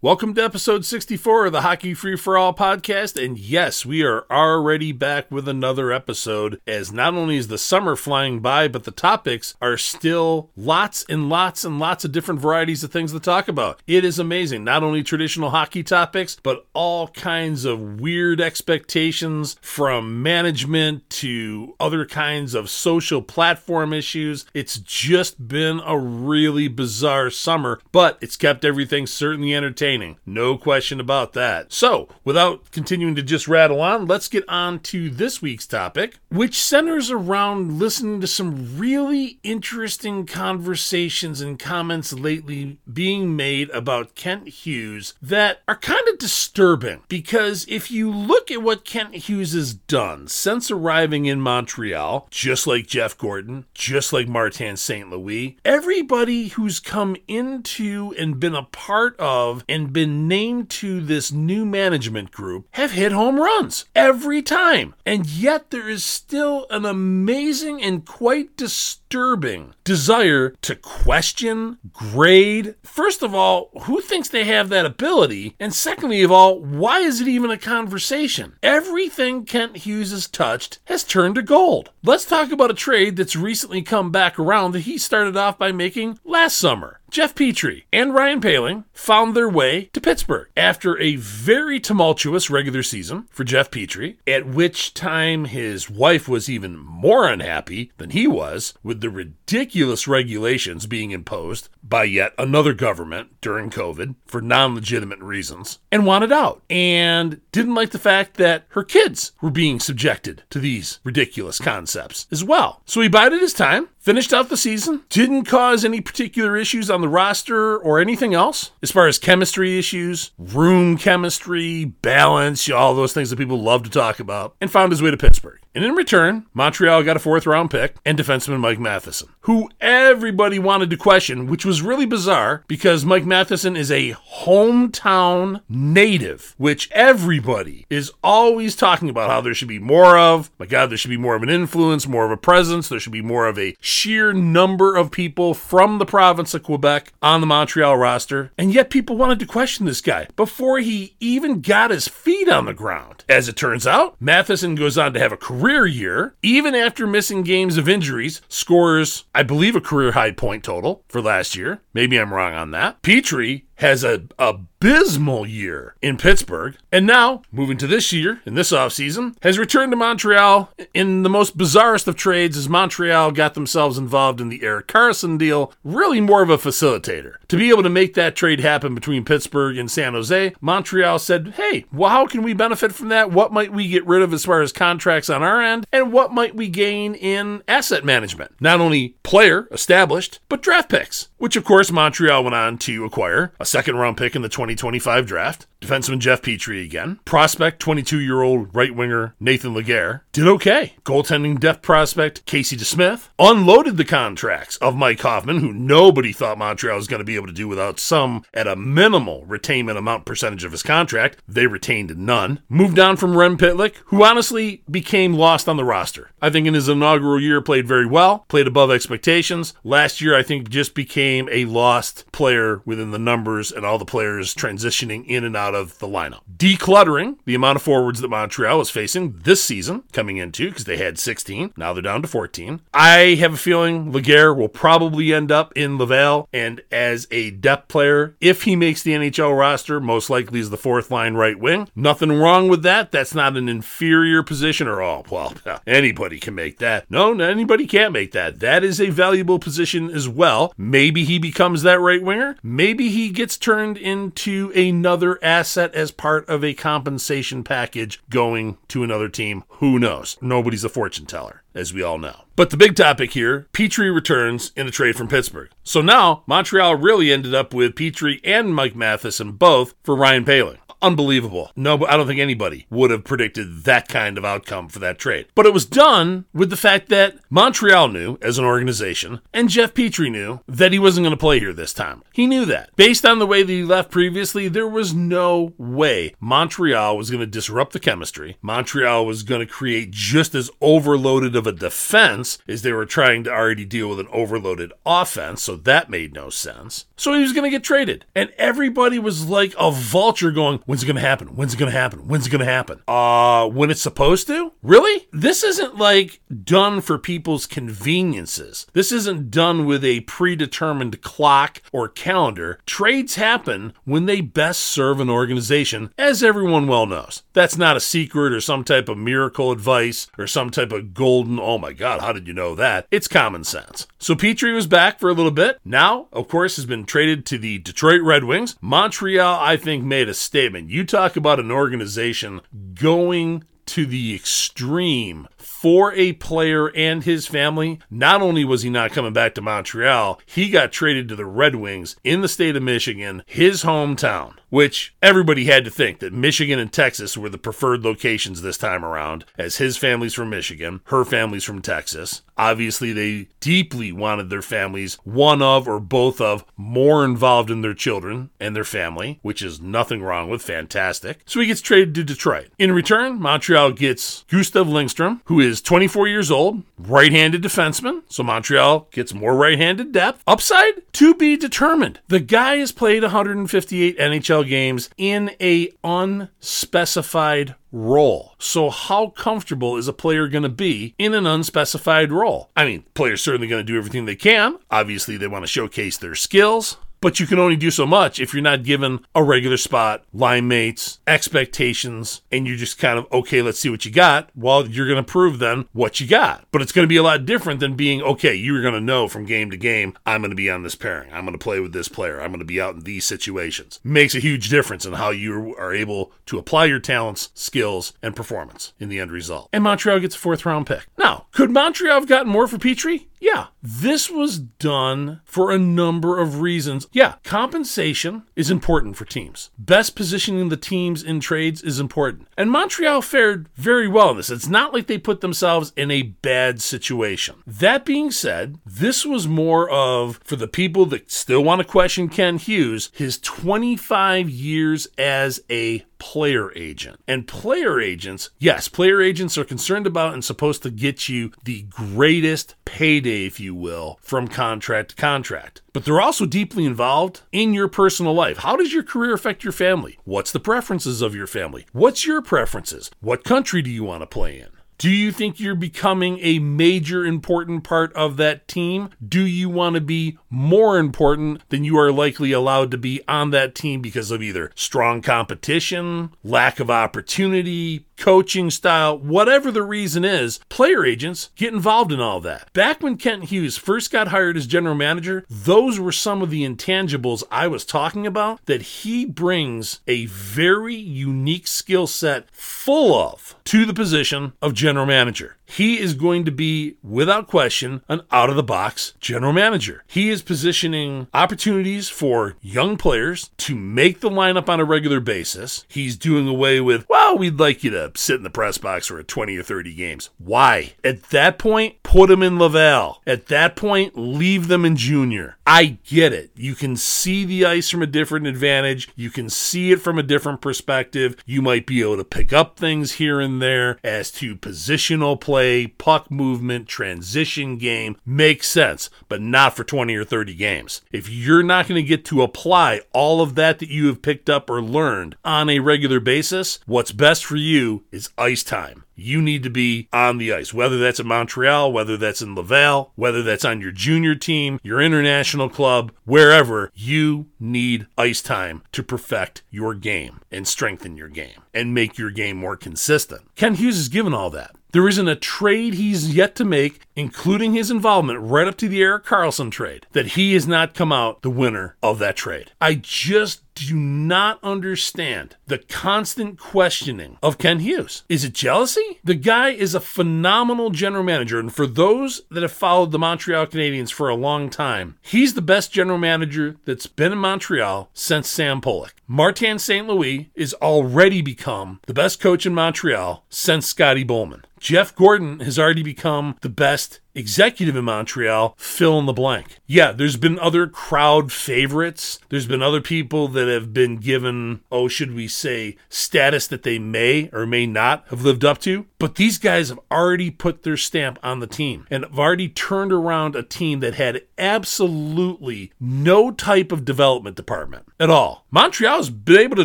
Welcome to episode 64 of the Hockey Free for All podcast. And yes, we are already back with another episode, as not only is the summer flying by, but the topics are still lots and lots and lots of different varieties of things to talk about. It is amazing. Not only traditional hockey topics, but all kinds of weird expectations from management to other kinds of social platform issues. It's just been a really bizarre summer, but it's kept everything certainly entertaining entertaining. No question about that. So, without continuing to just rattle on, let's get on to this week's topic, which centers around listening to some really interesting conversations and comments lately being made about Kent Hughes that are kind of disturbing because if you look at what Kent Hughes has done since arriving in Montreal, just like Jeff Gorton, just like Martin St. Louis, everybody who's come into and been a part of and and been named to this new management group have hit home runs every time. And yet there is still an amazing and quite disturbing desire to question, grade. First of all, who thinks they have that ability? And secondly of all, why is it even a conversation? Everything Kent Hughes has touched has turned to gold. Let's talk about a trade that's recently come back around that he started off by making last summer. Jeff Petry and Ryan Poehling found their way to Pittsburgh after a very tumultuous regular season for Jeff Petry, at which time his wife was even more unhappy than he was with the ridiculous regulations being imposed by yet another government during COVID for non legitimate reasons and wanted out and didn't like the fact that her kids were being subjected to these ridiculous concepts as well. So he bided his time, finished out the season, didn't cause any particular issues on the roster or anything else as far as chemistry issues, room chemistry, balance, all those things that people love to talk about, and found his way to Pittsburgh. And in return, Montreal got a fourth round pick and defenseman Mike Matheson, who everybody wanted to question, which was really bizarre because Mike Matheson is a hometown native, which everybody is always talking about how there should be more of. My God, there should be more of an influence, more of a presence. There should be more of a sheer number of people from the province of Quebec on the Montreal roster. And yet people wanted to question this guy before he even got his feet on the ground. As it turns out, Matheson goes on to have a career career year, even after missing games of injuries, scores, I believe, a career high point total for last year. Maybe I'm wrong on that. Petry has a abysmal year in Pittsburgh, and now, moving to this year, in this offseason, has returned to Montreal in the most bizarrest of trades as Montreal got themselves involved in the Erik Karlsson deal, really more of a facilitator. To be able to make that trade happen between Pittsburgh and San Jose, Montreal said, hey, well, how can we benefit from that? What might we get rid of as far as contracts on our end? And what might we gain in asset management? Not only player established, but draft picks, which of course Montreal went on to acquire a second round pick in the 2025 draft, defenseman Jeff Petry again, prospect 22 year old right winger Nathan Legare, did okay. Goaltending depth prospect Casey DeSmith unloaded the contracts of Mike Hoffman, who nobody thought Montreal was going to be able to do without some, at a minimal, retainment amount percentage of his contract. They retained none. Moved on from Rem Pitlick, who honestly became lost on the roster. I think in his inaugural year played very well, played above expectations. Last year, I think just became a lost player within the numbers and all the players transitioning in and out of the lineup. Decluttering the amount of forwards that Montreal is facing this season coming into because they had 16. Now they're down to 14. I have a feeling Legare will probably end up in Laval and as a depth player, if he makes the NHL roster, most likely is the fourth line right wing. Nothing wrong with that. That's not an inferior position or all. Well, anybody can make that. No, anybody can't make that. That is a valuable position as well. Maybe he becomes that right winger. Maybe he gets turned into another asset as part of a compensation package going to another team. Who knows? Nobody's a fortune teller, as we all know. But the big topic here Petry returns in a trade from Pittsburgh. So now Montreal really ended up with Petry and Mike Matheson both for Ryan Poehling. Unbelievable. No, I don't think anybody would have predicted that kind of outcome for that trade. But it was done with the fact that Montreal knew, as an organization, and Jeff Petry knew that he wasn't going to play here this time. He knew that. Based on the way that he left previously, there was no way Montreal was going to disrupt the chemistry. Montreal was going to create just as overloaded of a defense as they were trying to already deal with an overloaded offense, so that made no sense. So he was going to get traded. And everybody was like a vulture going, when's it going to happen? When's it going to happen? When's it going to happen? Uh, when it's supposed to? Really? This isn't like done for people's conveniences. This isn't done with a predetermined clock or calendar. Trades happen when they best serve an organization, as everyone well knows. That's not a secret or some type of miracle advice or some type of golden, oh my God, how did you know that? It's common sense. So Petry was back for a little bit. Now, of course, has been traded to the Detroit Red Wings. Montreal, I think, made a statement. You talk about an organization going to the extreme for a player and his family. Not only was he not coming back to Montreal, he got traded to the Red Wings in the state of Michigan, his hometown which everybody had to think that Michigan and Texas were the preferred locations this time around, as his family's from Michigan, her family's from Texas. Obviously, they deeply wanted their families, one of or both of, more involved in their children and their family, which is nothing wrong with, fantastic. So he gets traded to Detroit. In return, Montreal gets Gustav Lindstrom, who is 24 years old, right handed defenseman. So Montreal gets more right handed depth. Upside to be determined. The guy has played 158 NHL Games in a unspecified role. So how comfortable is a player going to be in an unspecified role? I mean, players certainly going to do everything they can. Obviously, they want to showcase their skills but you can only do so much if you're not given a regular spot, line mates, expectations, and you're just kind of, okay, let's see what you got. Well, you're going to prove then what you got. But it's going to be a lot different than being, okay, you're going to know from game to game, I'm going to be on this pairing. I'm going to play with this player. I'm going to be out in these situations. Makes a huge difference in how you are able to apply your talents, skills, and performance in the end result. And Montreal gets a fourth round pick. Now, could Montreal have gotten more for Petry? Yeah, this was done for a number of reasons. Yeah, compensation is important for teams. Best positioning the teams in trades is important. And Montreal fared very well in this. It's not like they put themselves in a bad situation. That being said, this was more of, for the people that still want to question Kent Hughes, his 25 years as a player agent. And player agents, yes, player agents are concerned about and supposed to get you the greatest payday, if you will, from contract to contract. But they're also deeply involved in your personal life. How does your career affect your family? What's the preferences of your family? What's your preferences? What country do you want to play in? Do you think you're becoming a major important part of that team? Do you want to be more important than you are likely allowed to be on that team because of either strong competition, lack of opportunity, coaching style, whatever the reason is, player agents get involved in all that. Back when Kent Hughes first got hired as general manager, those were some of the intangibles I was talking about that he brings a very unique skill set full of to the position of general manager. He is going to be, without question, an out of the box general manager. He is positioning opportunities for young players to make the lineup on a regular basis. He's doing away with, well, we'd like you to sit in the press box for 20 or 30 games. Why? At that point, put them in Laval. At that point, leave them in junior. I get it. You can see the ice from a different advantage. You can see it from a different perspective. You might be able to pick up things here and there as to positional play play, puck movement, transition game makes sense, but not for 20 or 30 games. If you're not going to get to apply all of that that you have picked up or learned on a regular basis, what's best for you is ice time you need to be on the ice, whether that's in Montreal, whether that's in Laval, whether that's on your junior team, your international club, wherever, you need ice time to perfect your game and strengthen your game and make your game more consistent. Kent Hughes is given all that. There isn't a trade he's yet to make including his involvement right up to the Erik Karlsson trade, that he has not come out the winner of that trade. I just do not understand the constant questioning of Kent Hughes. Is it jealousy? The guy is a phenomenal general manager, and for those that have followed the Montreal Canadiens for a long time, he's the best general manager that's been in Montreal since Sam Pollock. Martin St. Louis is already become the best coach in Montreal since Scotty Bowman. Jeff Gorton has already become the best next executive in Montreal, fill in the blank. Yeah, there's been other crowd favorites. There's been other people that have been given, oh, should we say, status that they may or may not have lived up to. But these guys have already put their stamp on the team and have already turned around a team that had absolutely no type of development department at all. Montreal's been able to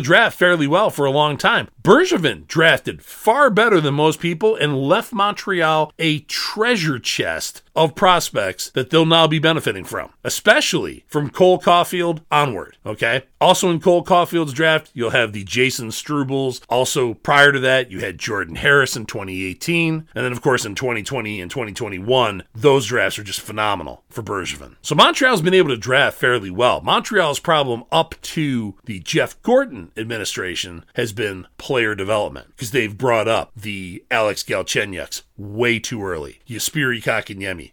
draft fairly well for a long time. Bergevin drafted far better than most people and left Montreal a treasure chest best of prospects that they'll now be benefiting from, especially from Cole Caufield onward. Okay. Also in Cole Caufield's draft, you'll have the Jason Strubles. Also, prior to that, you had Jordan Harris in 2018. And then, of course, in 2020 and 2021, those drafts are just phenomenal for Bergevin. So Montreal's been able to draft fairly well. Montreal's problem up to the Jeff Gorton administration has been player development because they've brought up the Alex Galchenyuks way too early. Jesperi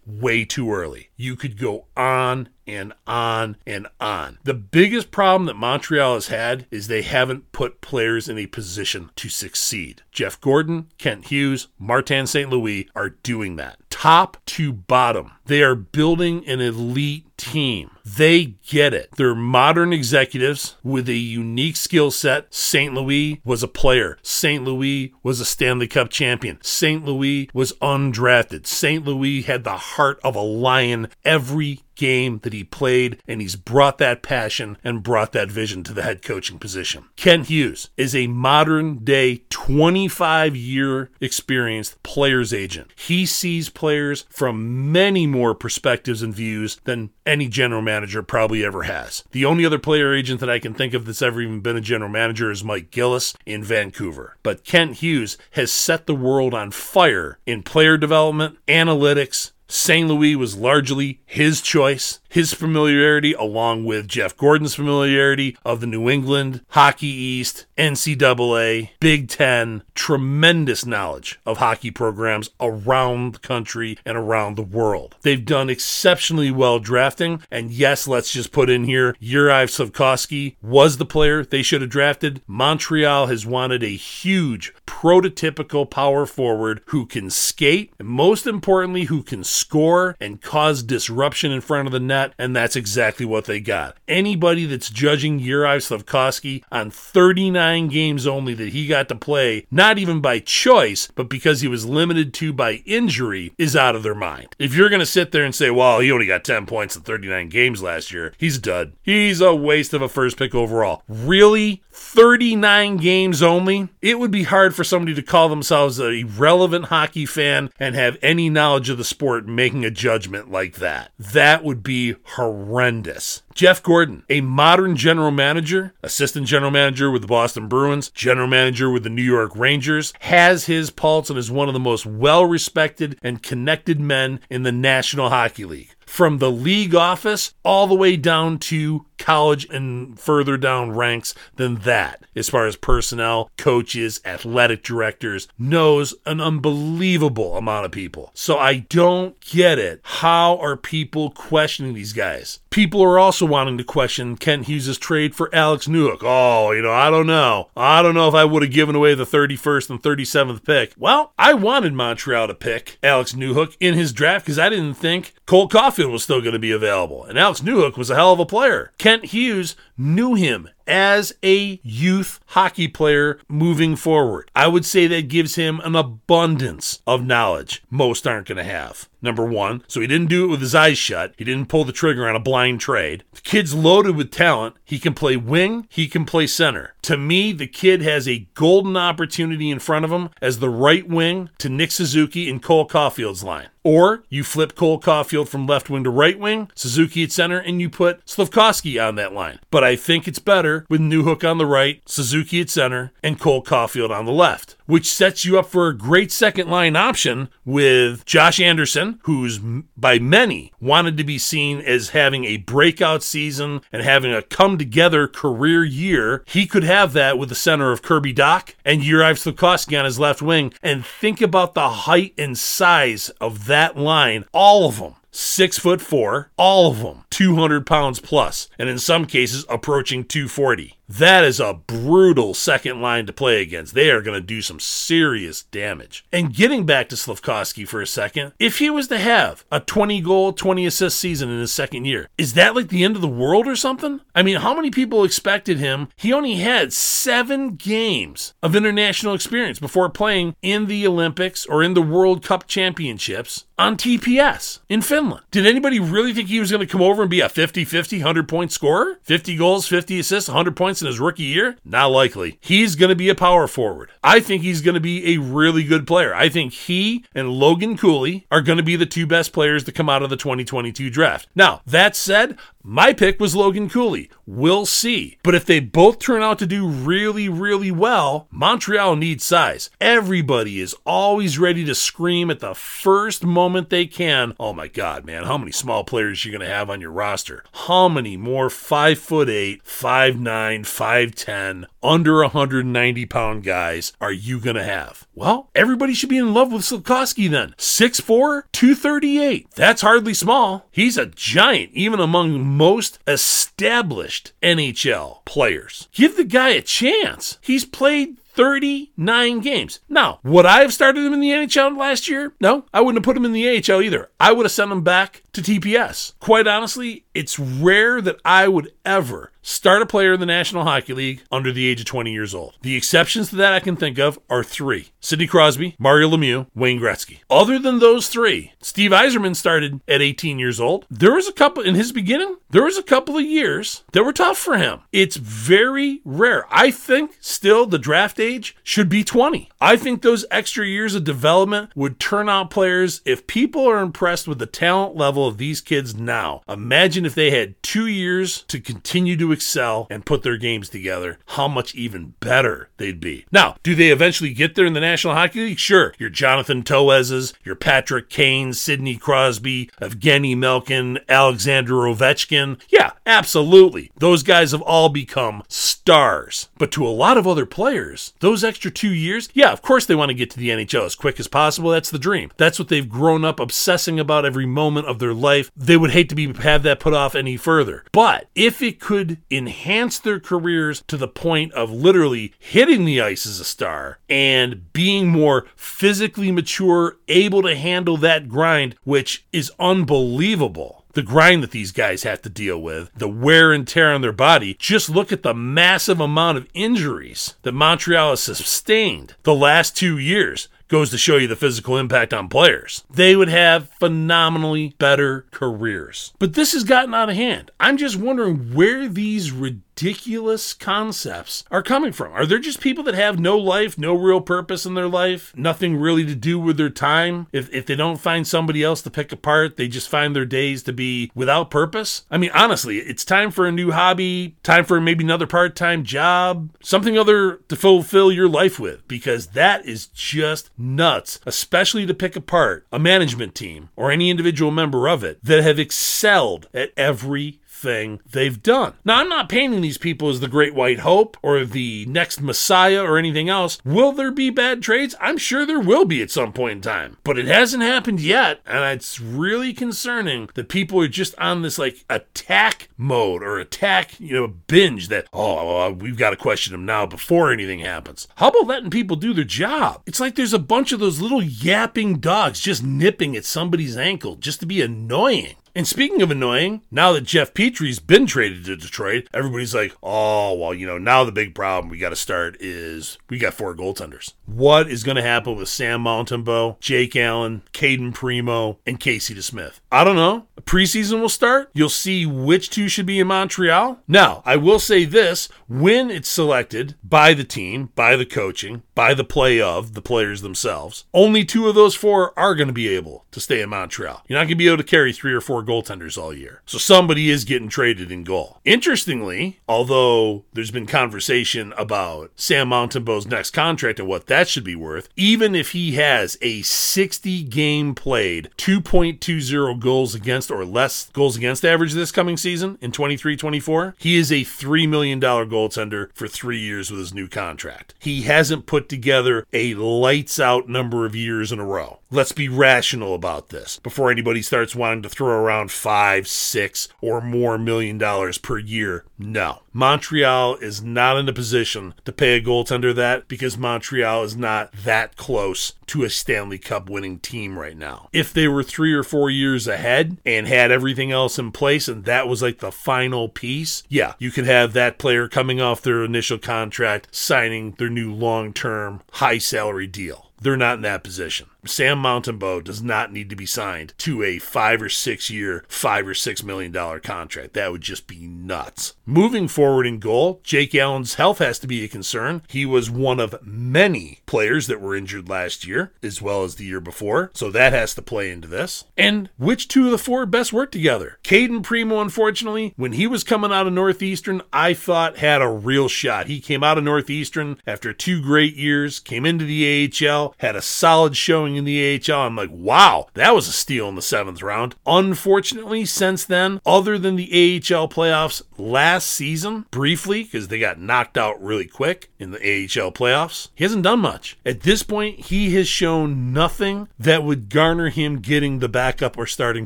Way too early. You could go on and on and on. The biggest problem that Montreal has had is they haven't put players in a position to succeed. Jeff Gorton, Kent Hughes, Martin St. Louis are doing that. Top to bottom, they are building an elite team. They get it. They're modern executives with a unique skill set. St. Louis was a player. St. Louis was a Stanley Cup champion. St. Louis was undrafted. St. Louis had the heart of a lion every game that he played, and he's brought that passion and brought that vision to the head coaching position. Kent Hughes is a modern day 25 year experienced player's agent. He sees players from many more perspectives and views than any general manager probably ever has. The only other player agent that I can think of that's ever even been a general manager is Mike Gillis in Vancouver. But Kent Hughes has set the world on fire in player development, analytics, St. Louis was largely his choice his familiarity, along with Jeff Gorton's familiarity of the New England, Hockey East, NCAA, Big Ten, tremendous knowledge of hockey programs around the country and around the world. They've done exceptionally well drafting, and yes, let's just put in here Juraj Slafkovsky was the player they should have drafted. Montreal has wanted a huge prototypical power forward who can skate, and most importantly, who can score and cause disruption in front of the net and that's exactly what they got. Anybody that's judging Juraj Slafkovsky on 39 games only that he got to play, not even by choice, but because he was limited to by injury, is out of their mind. If you're going to sit there and say, well, he only got 10 points in 39 games last year, he's dud. He's a waste of a first pick overall. Really? 39 games only? It would be hard for somebody to call themselves a relevant hockey fan and have any knowledge of the sport making a judgment like that. That would be horrendous. Jeff Gorton, a modern general manager, assistant general manager with the Boston Bruins, general manager with the New York Rangers, has his pulse and is one of the most well respected and connected men in the National Hockey League from the league office all the way down to college and further down ranks than that as far as personnel, coaches, athletic directors, knows an unbelievable amount of people. So I don't get it. How are people questioning these guys? People are also wanting to question Kent Hughes' trade for Alex Newhook. Oh, you know, I don't know. I don't know if I would have given away the 31st and 37th pick. Well, I wanted Montreal to pick Alex Newhook in his draft because I didn't think Cole Was still going to be available. And Alex Newhook was a hell of a player. Kent Hughes knew him as a youth hockey player moving forward. I would say that gives him an abundance of knowledge most aren't going to have. Number one, so he didn't do it with his eyes shut. He didn't pull the trigger on a blind trade. The kid's loaded with talent. He can play wing, he can play center. To me, the kid has a golden opportunity in front of him as the right wing to Nick Suzuki and Cole Caufield's line. Or you flip Cole Caufield from left wing to right wing, Suzuki at center, and you put Slafkovsky on that line. But I I think it's better with Newhook on the right, Suzuki at center, and Cole Caufield on the left, which sets you up for a great second line option with Josh Anderson, who's by many wanted to be seen as having a breakout season and having a come together career year. He could have that with the center of Kirby Dach and Juraj Slafkovsky on his left wing. And think about the height and size of that line, all of them six foot four, all of them 200 pounds plus, and in some cases approaching 240. That is a brutal second line to play against. They are going to do some serious damage. And getting back to Slafkovsky for a second, if he was to have a 20 goal, 20 assist season in his second year, is that like the end of the world or something? I mean, how many people expected him? He only had seven games of international experience before playing in the Olympics or in the World Cup Championships on TPS in Finland. Did anybody really think he was going to come over and be a 50 50, 100 point scorer? 50 goals, 50 assists, 100 points in his rookie year? Not likely. He's going to be a power forward. I think he's going to be a really good player. I think he and Logan Cooley are going to be the two best players to come out of the 2022 draft. Now, that said, my pick was Logan Cooley. We'll see. But if they both turn out to do really, really well, Montreal needs size. Everybody is always ready to scream at the first moment they can. Oh my God, man, how many small players are you going to have on your roster? How many more 5 foot 8, 5 9, 5 10, under 190 pound guys are you going to have? Well, everybody should be in love with Slafkovsky then. 6'4, 238. That's hardly small. He's a giant, even among most established NHL players. Give the guy a chance. He's played 39 games. Now, would I have started him in the NHL last year? No, I wouldn't have put him in the AHL either. I would have sent him back to TPS. Quite honestly, it's rare that I would ever start a player in the National Hockey League under the age of 20 years old. The exceptions to that I can think of are three Sidney Crosby, Mario Lemieux, Wayne Gretzky. Other than those three, Steve Yzerman started at 18 years old. There was a couple in his beginning, there was a couple of years that were tough for him. It's very rare. I think still the draft age should be 20. I think those extra years of development would turn out players if people are impressed with the talent level of these kids now. Imagine if they had two years to continue to excel and put their games together, how much even better they'd be. Now, do they eventually get there in the National Hockey League? Sure. Your Jonathan Toews's, your Patrick Kane, Sidney Crosby, Evgeny Malkin, Alexander Ovechkin. Yeah, absolutely. Those guys have all become stars. But to a lot of other players, those extra two years, yeah, of course they want to get to the NHL as quick as possible. That's the dream. That's what they've grown up obsessing about every moment of their life. They would hate to be have that put off any further. But if it could enhance their careers to the point of literally hitting the ice as a star and being more physically mature, able to handle that grind, which is unbelievable the grind that these guys have to deal with, the wear and tear on their body. Just look at the massive amount of injuries that Montreal has sustained the last two years goes to show you the physical impact on players. They would have phenomenally better careers. But this has gotten out of hand. I'm just wondering where these ridiculous ridiculous concepts are coming from? Are there just people that have no life, no real purpose in their life, nothing really to do with their time? If, if they don't find somebody else to pick apart, they just find their days to be without purpose? I mean, honestly, it's time for a new hobby, time for maybe another part time job, something other to fulfill your life with, because that is just nuts, especially to pick apart a management team or any individual member of it that have excelled at every thing they've done. Now, I'm not painting these people as the Great White Hope or the next Messiah or anything else. Will there be bad trades? I'm sure there will be at some point in time, but it hasn't happened yet. And it's really concerning that people are just on this like attack mode or attack, you know, binge that, oh, uh, we've got to question them now before anything happens. How about letting people do their job? It's like there's a bunch of those little yapping dogs just nipping at somebody's ankle just to be annoying. And speaking of annoying, now that Jeff Petry's been traded to Detroit, everybody's like, oh, well, you know, now the big problem we got to start is we got four goaltenders. What is going to happen with Sam Montembeault, Jake Allen, Cayden Primeau, and Casey DeSmith? I don't know. Preseason will start. You'll see which two should be in Montreal. Now, I will say this when it's selected by the team, by the coaching, by the play of the players themselves, only two of those four are going to be able to stay in Montreal. You're not going to be able to carry three or four goaltenders all year. So somebody is getting traded in goal. Interestingly, although there's been conversation about Sam Montembeault's next contract and what that should be worth, even if he has a 60 game played, 2.20 goals against or less goals against average this coming season in 23 24, he is a $3 million goaltender for three years with his new contract. He hasn't put together a lights out number of years in a row. Let's be rational about this before anybody starts wanting to throw around five, six, or more million dollars per year. No. Montreal is not in a position to pay a goaltender that because Montreal is not that close to a Stanley Cup winning team right now. If they were three or four years ahead and had everything else in place and that was like the final piece, yeah, you could have that player coming off their initial contract signing their new long term high salary deal. They're not in that position. Sam Montembeault does not need to be signed to a five or six year, five or six million dollar contract. That would just be nuts. Moving forward in goal, Jake Allen's health has to be a concern. He was one of many players that were injured last year, as well as the year before. So that has to play into this. And which two of the four best work together? Cayden Primeau, unfortunately, when he was coming out of Northeastern, I thought had a real shot. He came out of Northeastern after two great years, came into the AHL, had a solid showing in the AHL. I'm like, wow, that was a steal in the seventh round. Unfortunately, since then, other than the AHL playoffs last season, briefly, because they got knocked out really quick in the AHL playoffs, he hasn't done much. At this point, he has shown nothing that would garner him getting the backup or starting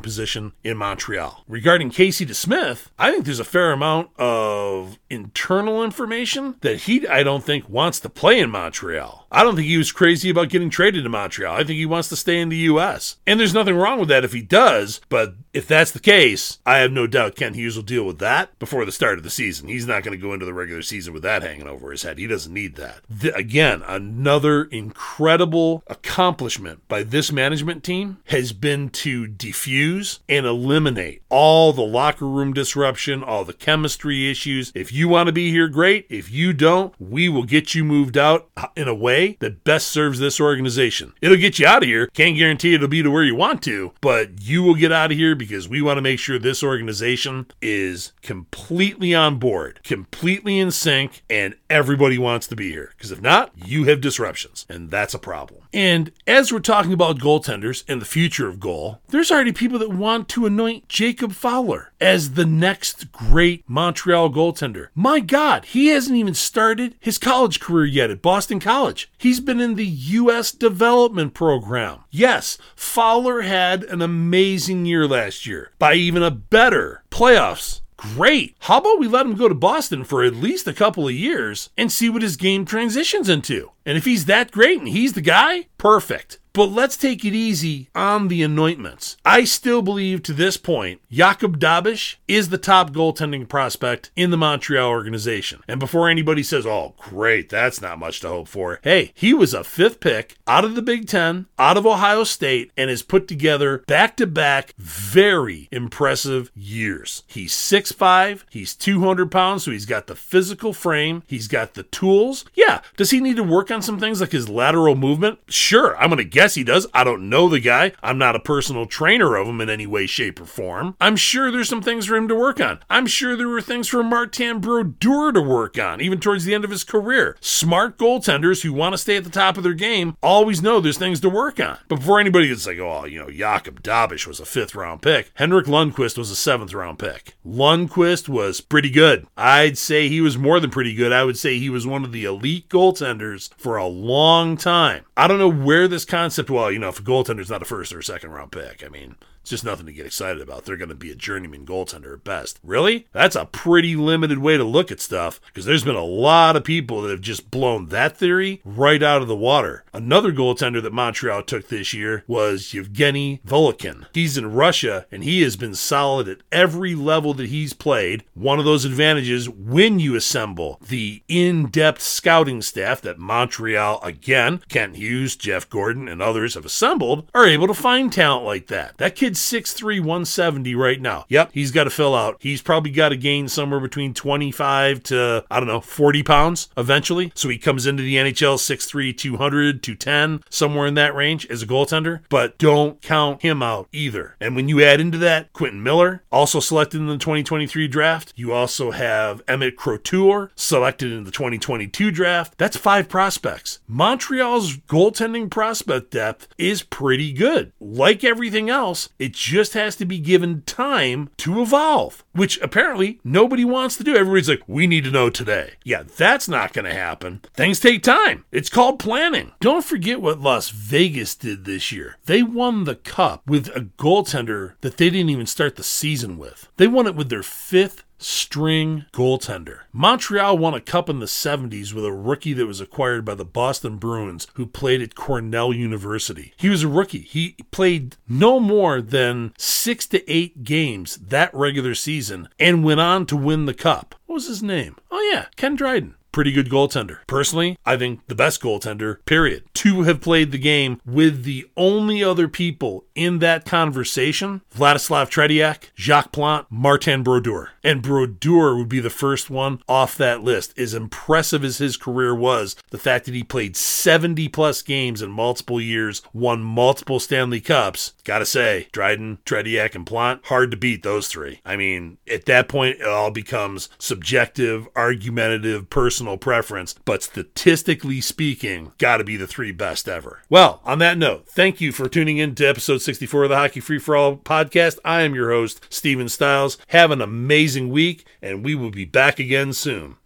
position in Montreal. Regarding Casey DeSmith, I think there's a fair amount of internal information that he, I don't think, wants to play in Montreal. I don't think he was crazy about getting traded to Montreal. I think he wants to stay in the U.S. And there's nothing wrong with that if he does, but if that's the case, I have no doubt Kent Hughes will deal with that before the start of the season. He's not going to go into the regular season with that hanging over his head. He doesn't need that. The, again, another incredible accomplishment by this management team has been to defuse and eliminate all the locker room disruption, all the chemistry issues. If you want to be here, great. If you don't, we will get you moved out uh, in a way that best serves this organization. It'll get you out of here. Can't guarantee it'll be to where you want to, but you will get out of here because we want to make sure this organization is completely on board, completely in sync, and everybody wants to be here. Because if not, you have disruptions, and that's a problem. And as we're talking about goaltenders and the future of goal, there's already people that want to anoint Jacob Fowler as the next great Montreal goaltender. My God, he hasn't even started his college career yet at Boston College. He's been in the U.S. development program. Yes, Fowler had an amazing year last year by even a better playoffs Great. How about we let him go to Boston for at least a couple of years and see what his game transitions into? And if he's that great and he's the guy, perfect. But let's take it easy on the anointments. I still believe to this point, Jakub Dobes is the top goaltending prospect in the Montreal organization. And before anybody says, oh, great, that's not much to hope for, hey, he was a fifth pick out of the Big Ten, out of Ohio State, and has put together back to back very impressive years. He's 6'5, he's 200 pounds, so he's got the physical frame, he's got the tools. Yeah, does he need to work on some things like his lateral movement? Sure, I'm going to he does. I don't know the guy. I'm not a personal trainer of him in any way, shape, or form. I'm sure there's some things for him to work on. I'm sure there were things for Martin Brodeur to work on, even towards the end of his career. Smart goaltenders who want to stay at the top of their game always know there's things to work on. But before anybody gets like, oh, you know, Jakub Dobes was a fifth round pick, Henrik Lundqvist was a seventh round pick. Lundqvist was pretty good. I'd say he was more than pretty good. I would say he was one of the elite goaltenders for a long time. I don't know where this concept, well, you know, if a goaltender's not a first or a second round pick, I mean, it's just nothing to get excited about. They're going to be a journeyman goaltender at best. Really? That's a pretty limited way to look at stuff because there's been a lot of people that have just blown that theory right out of the water. Another goaltender that Montreal took this year was Yevgeni Volokhin. He's in Russia and he has been solid at every level that he's played. One of those advantages when you assemble the in depth scouting staff that Montreal, again, Kent Hughes, Jeff Gorton, and others have assembled, are able to find talent like that. That kid kid's 6'3, 170 right now. Yep, he's got to fill out. He's probably got to gain somewhere between 25 to, I don't know, 40 pounds eventually. So he comes into the NHL 6'3, 200, 210, somewhere in that range as a goaltender. But don't count him out either. And when you add into that Quentin Miller, also selected in the 2023 draft, you also have Emmett Croteau, selected in the 2022 draft. That's five prospects. Montreal's goaltending prospect depth is pretty good. Like everything else, it just has to be given time to evolve, which apparently nobody wants to do. Everybody's like, we need to know today. Yeah, that's not going to happen. Things take time. It's called planning. Don't forget what Las Vegas did this year. They won the cup with a goaltender that they didn't even start the season with. They won it with their fifth string goaltender. Montreal won a cup in the 70s with a rookie that was acquired by the Boston Bruins who played at Cornell University. He was a rookie. He played no more than 6 to 8 games that regular season and went on to win the cup. What was his name? Oh yeah, Ken Dryden pretty good goaltender. Personally, I think the best goaltender, period. Two have played the game with the only other people in that conversation Vladislav Tretiak, Jacques Plante, Martin Brodeur. And Brodeur would be the first one off that list. As impressive as his career was, the fact that he played 70 plus games in multiple years, won multiple Stanley Cups, gotta say, Dryden, Tretiak, and Plante, hard to beat those three. I mean, at that point, it all becomes subjective, argumentative, personal personal preference, but statistically speaking, got to be the three best ever. Well, on that note, thank you for tuning in to episode 64 of the Hockey Free for All podcast. I am your host, Steven Stiles. Have an amazing week, and we will be back again soon.